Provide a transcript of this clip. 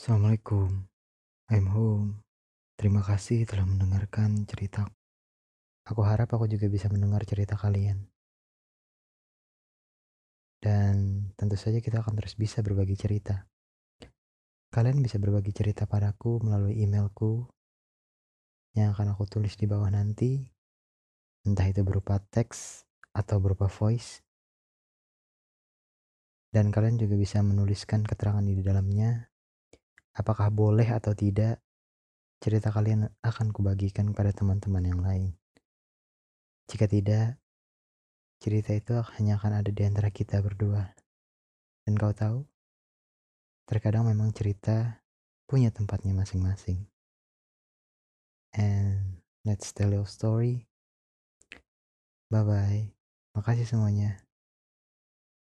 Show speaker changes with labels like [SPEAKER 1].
[SPEAKER 1] Assalamualaikum, I'm home. Terima kasih telah mendengarkan cerita. Aku harap aku juga bisa mendengar cerita kalian. Dan tentu saja kita akan terus bisa berbagi cerita. Kalian bisa berbagi cerita padaku melalui emailku yang akan aku tulis di bawah nanti. Entah itu berupa teks atau berupa voice. Dan kalian juga bisa menuliskan keterangan di dalamnya apakah boleh atau tidak cerita kalian akan kubagikan pada teman-teman yang lain. Jika tidak, cerita itu hanya akan ada di antara kita berdua. Dan kau tahu, terkadang memang cerita punya tempatnya masing-masing. And let's tell your story. Bye-bye. Makasih semuanya.